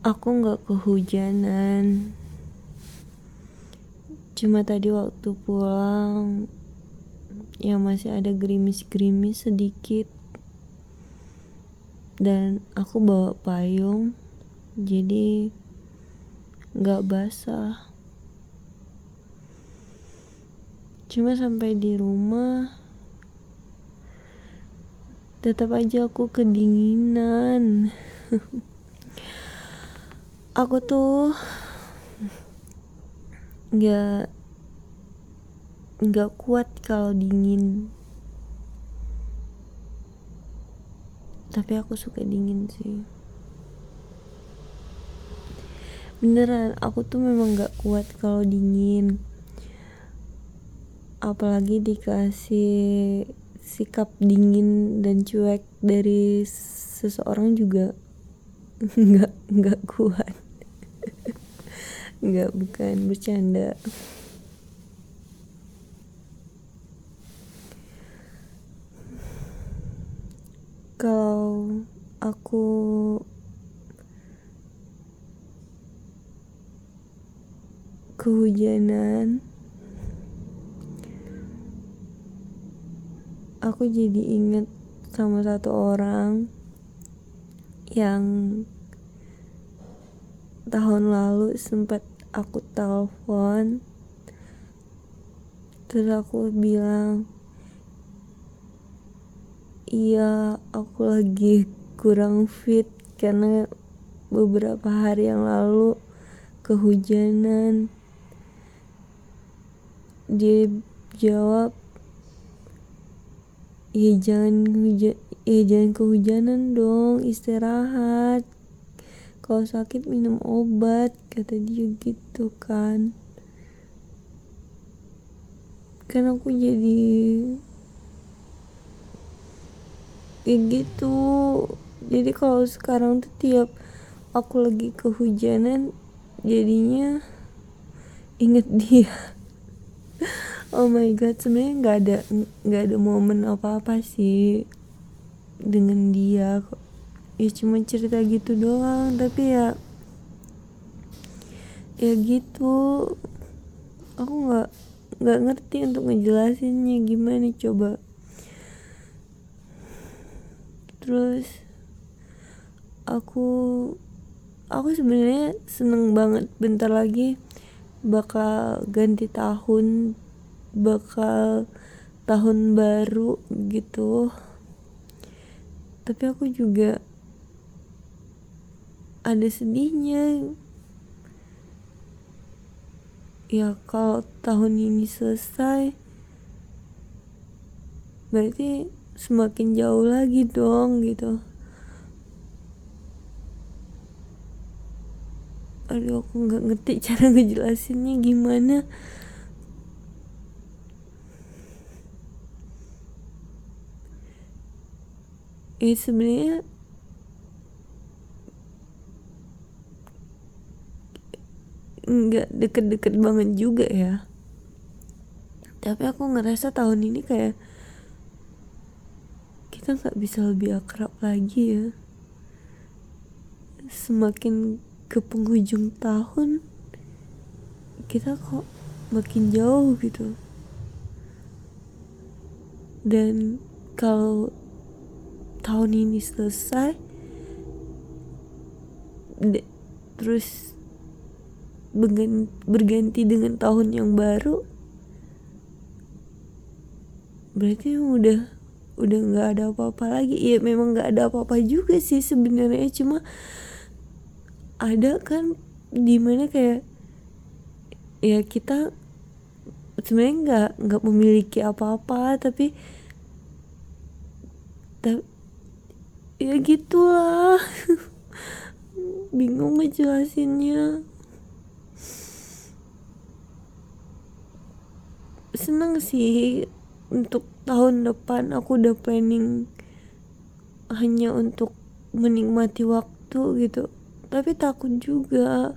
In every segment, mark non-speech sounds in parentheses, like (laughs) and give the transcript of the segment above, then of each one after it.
Aku nggak kehujanan. Cuma tadi waktu pulang ya masih ada gerimis-gerimis sedikit. Dan aku bawa payung jadi nggak basah. Cuma sampai di rumah tetap aja aku kedinginan. (laughs) aku tuh nggak nggak kuat kalau dingin. Tapi aku suka dingin sih. Beneran aku tuh memang nggak kuat kalau dingin. Apalagi dikasih sikap dingin dan cuek dari seseorang juga (laughs) nggak nggak kuat (laughs) nggak bukan. Bercanda. Kalau aku kehujanan aku jadi inget sama satu orang yang tahun lalu sempat aku telepon. Terus aku bilang iya aku lagi kurang fit karena beberapa hari yang lalu kehujanan. Dia jawab ya jangan hujan ya jangan kehujanan dong istirahat kalau sakit minum obat kata dia gitu kan. Kan aku jadi ya gitu. Jadi kalau sekarang tuh tiap aku lagi kehujanan jadinya inget (laughs) dia. Oh my god sebenarnya nggak ada nggak ada momen apa apa sih dengan dia ya cuma cerita gitu doang tapi ya ya gitu. Aku nggak nggak ngerti untuk ngejelasinnya gimana coba. Terus aku aku sebenarnya seneng banget bentar lagi bakal ganti tahun bakal tahun baru gitu. Tapi aku juga ada sedihnya. Ya kalau tahun ini selesai berarti semakin jauh lagi dong gitu. Aduh aku nggak ngerti (laughs) cara ngejelasinnya gimana. Ya sebenarnya nggak deket-deket banget juga ya. Tapi aku ngerasa tahun ini kayak kita nggak bisa lebih akrab lagi ya. Semakin ke penghujung tahun kita kok makin jauh gitu. Dan kalau tahun ini selesai terus berganti dengan tahun yang baru berarti udah udah nggak ada apa-apa lagi. Ya memang nggak ada apa-apa juga sih sebenarnya cuma ada kan di mana kayak ya kita sebenarnya nggak nggak memiliki apa-apa tapi tapi ya gitulah. (laughs) Bingung ngejelasinnya seneng sih untuk tahun depan aku udah planning hanya untuk menikmati waktu gitu. Tapi takut juga.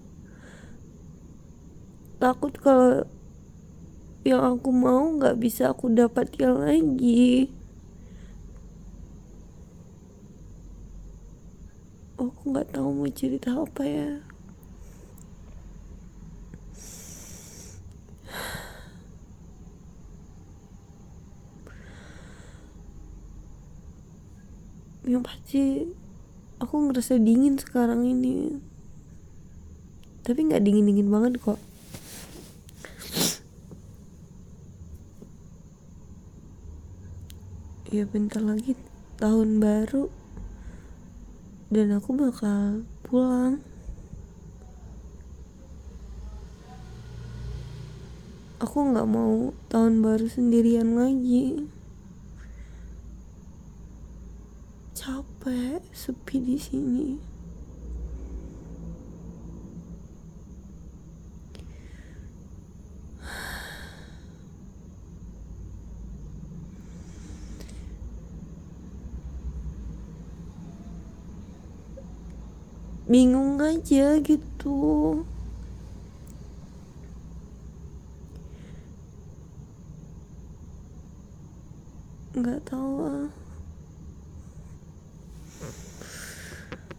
Takut kalau yang aku mau nggak bisa aku dapatkan lagi. Aku nggak tahu mau cerita apa ya yang pasti aku ngerasa dingin sekarang ini. Tapi nggak dingin dingin banget kok. Ya bentar lagi tahun baru. Dan aku bakal pulang. Aku nggak mau tahun baru sendirian lagi capek sepi di sini? Bingung aja gitu. Nggak tahu ah